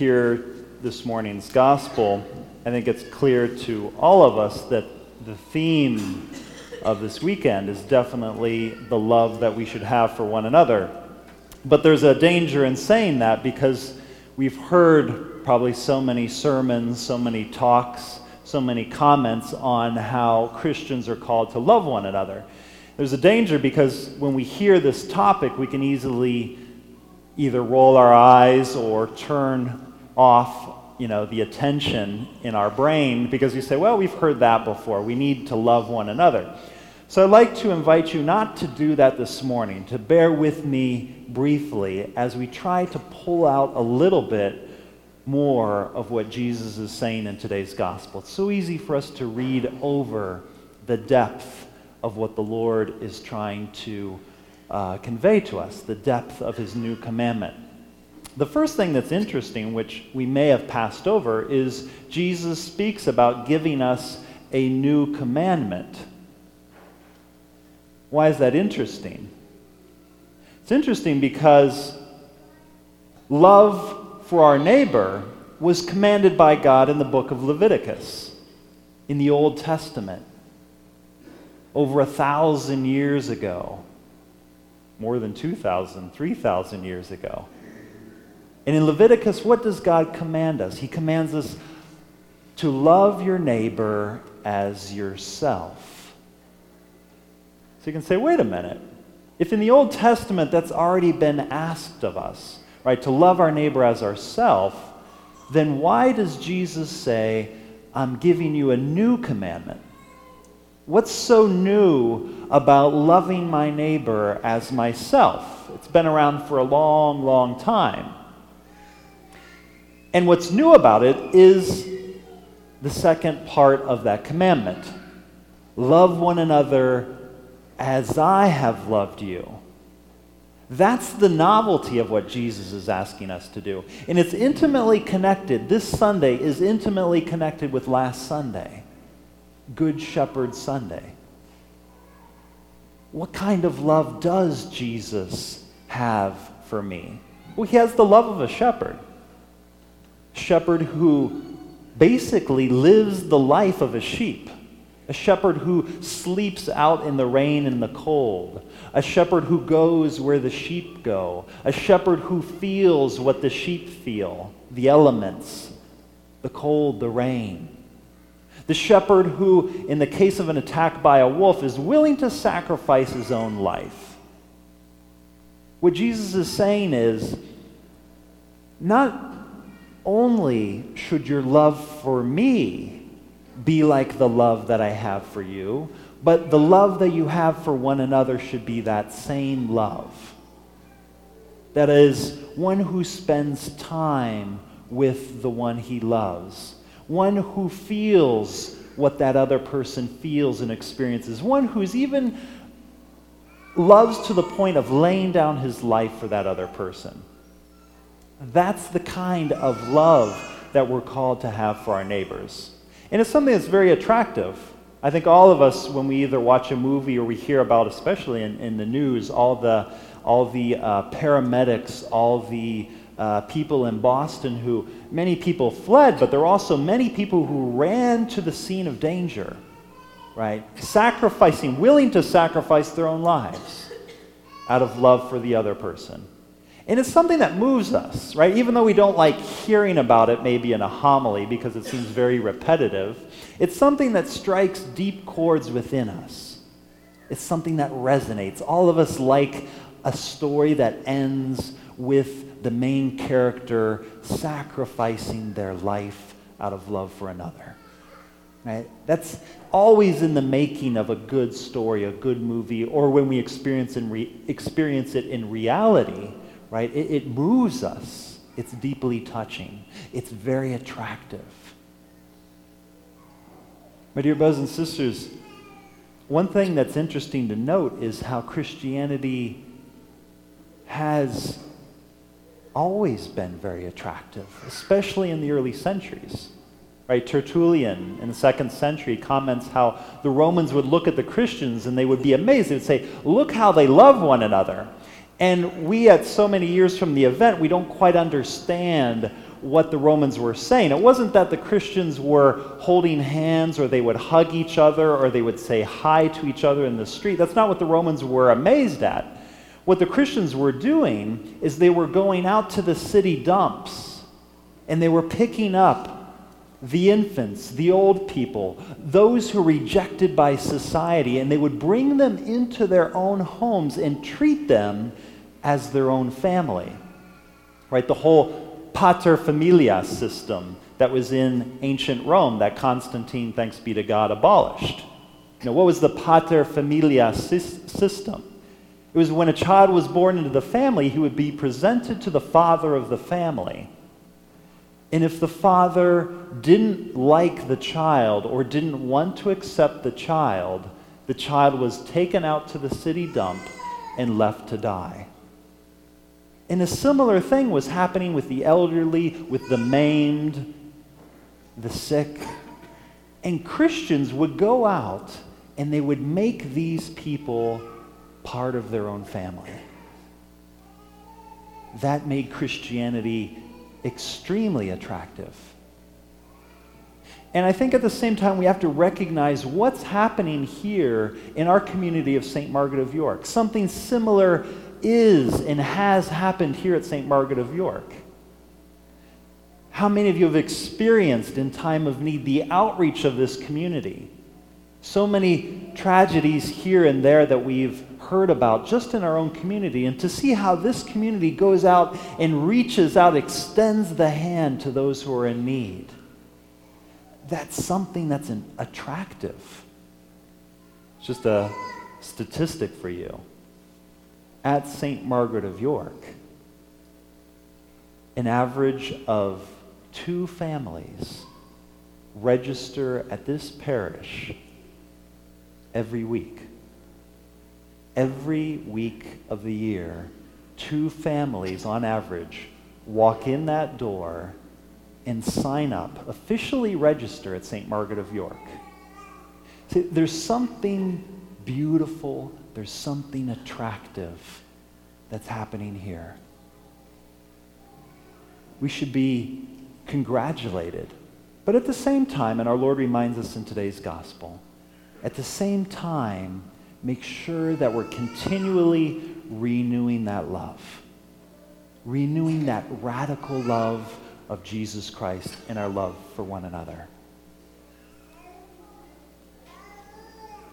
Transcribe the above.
hear this morning's gospel, I think it's clear to all of us that the theme of this weekend is definitely the love that we should have for one another. But there's a danger in saying that because we've heard probably so many sermons, so many talks, so many comments on how Christians are called to love one another. There's a danger because when we hear this topic, we can easily either roll our eyes or turn off you know, the attention in our brain because we say, well, we've heard that before. We need to love one another. So I'd like to invite you not to do that this morning, to bear with me briefly as we try to pull out a little bit more of what Jesus is saying in today's gospel. It's so easy for us to read over the depth of what the Lord is trying to uh, convey to us, the depth of his new commandment. The first thing that's interesting, which we may have passed over, is Jesus speaks about giving us a new commandment. Why is that interesting? It's interesting because love for our neighbor was commanded by God in the book of Leviticus in the Old Testament over a thousand years ago, more than 2,000, 3,000 years ago. And in Leviticus, what does God command us? He commands us to love your neighbor as yourself. So you can say, wait a minute. If in the Old Testament that's already been asked of us, right, to love our neighbor as ourself, then why does Jesus say, I'm giving you a new commandment? What's so new about loving my neighbor as myself? It's been around for a long, long time. And what's new about it is the second part of that commandment love one another as I have loved you. That's the novelty of what Jesus is asking us to do. And it's intimately connected. This Sunday is intimately connected with last Sunday, Good Shepherd Sunday. What kind of love does Jesus have for me? Well, he has the love of a shepherd shepherd who basically lives the life of a sheep, a shepherd who sleeps out in the rain and the cold, a shepherd who goes where the sheep go, a shepherd who feels what the sheep feel, the elements, the cold, the rain. The shepherd who, in the case of an attack by a wolf, is willing to sacrifice his own life. What Jesus is saying is not only should your love for me be like the love that I have for you, but the love that you have for one another should be that same love. That is, one who spends time with the one he loves, one who feels what that other person feels and experiences, one who's even loves to the point of laying down his life for that other person. That's the kind of love that we're called to have for our neighbors. And it's something that's very attractive. I think all of us, when we either watch a movie or we hear about, especially in, in the news, all the, all the uh, paramedics, all the uh, people in Boston who, many people fled, but there are also many people who ran to the scene of danger, right? Sacrificing, willing to sacrifice their own lives out of love for the other person. And it's something that moves us, right? Even though we don't like hearing about it maybe in a homily because it seems very repetitive, it's something that strikes deep chords within us. It's something that resonates. All of us like a story that ends with the main character sacrificing their life out of love for another. Right? That's always in the making of a good story, a good movie, or when we experience, re- experience it in reality right? It, it moves us. It's deeply touching. It's very attractive. My dear brothers and sisters, one thing that's interesting to note is how Christianity has always been very attractive, especially in the early centuries. Right? Tertullian in the second century comments how the Romans would look at the Christians and they would be amazed. They would say, Look how they love one another. And we, at so many years from the event, we don't quite understand what the Romans were saying. It wasn't that the Christians were holding hands or they would hug each other or they would say hi to each other in the street. That's not what the Romans were amazed at. What the Christians were doing is they were going out to the city dumps and they were picking up the infants, the old people, those who were rejected by society, and they would bring them into their own homes and treat them as their own family. Right? The whole pater familias system that was in ancient Rome that Constantine, thanks be to God, abolished. You know, what was the pater familias system? It was when a child was born into the family, he would be presented to the father of the family. And if the father didn't like the child or didn't want to accept the child, the child was taken out to the city dump and left to die. And a similar thing was happening with the elderly, with the maimed, the sick. And Christians would go out and they would make these people part of their own family. That made Christianity extremely attractive. And I think at the same time, we have to recognize what's happening here in our community of St. Margaret of York. Something similar is and has happened here at St. Margaret of York. How many of you have experienced in time of need the outreach of this community? So many tragedies here and there that we've heard about just in our own community, and to see how this community goes out and reaches out, extends the hand to those who are in need. That's something that's an attractive. It's just a statistic for you at St. Margaret of York, an average of two families register at this parish every week. Every week of the year, two families on average walk in that door and sign up, officially register at St. Margaret of York. See, there's something beautiful there's something attractive that's happening here. We should be congratulated. But at the same time, and our Lord reminds us in today's gospel, at the same time, make sure that we're continually renewing that love, renewing that radical love of Jesus Christ and our love for one another.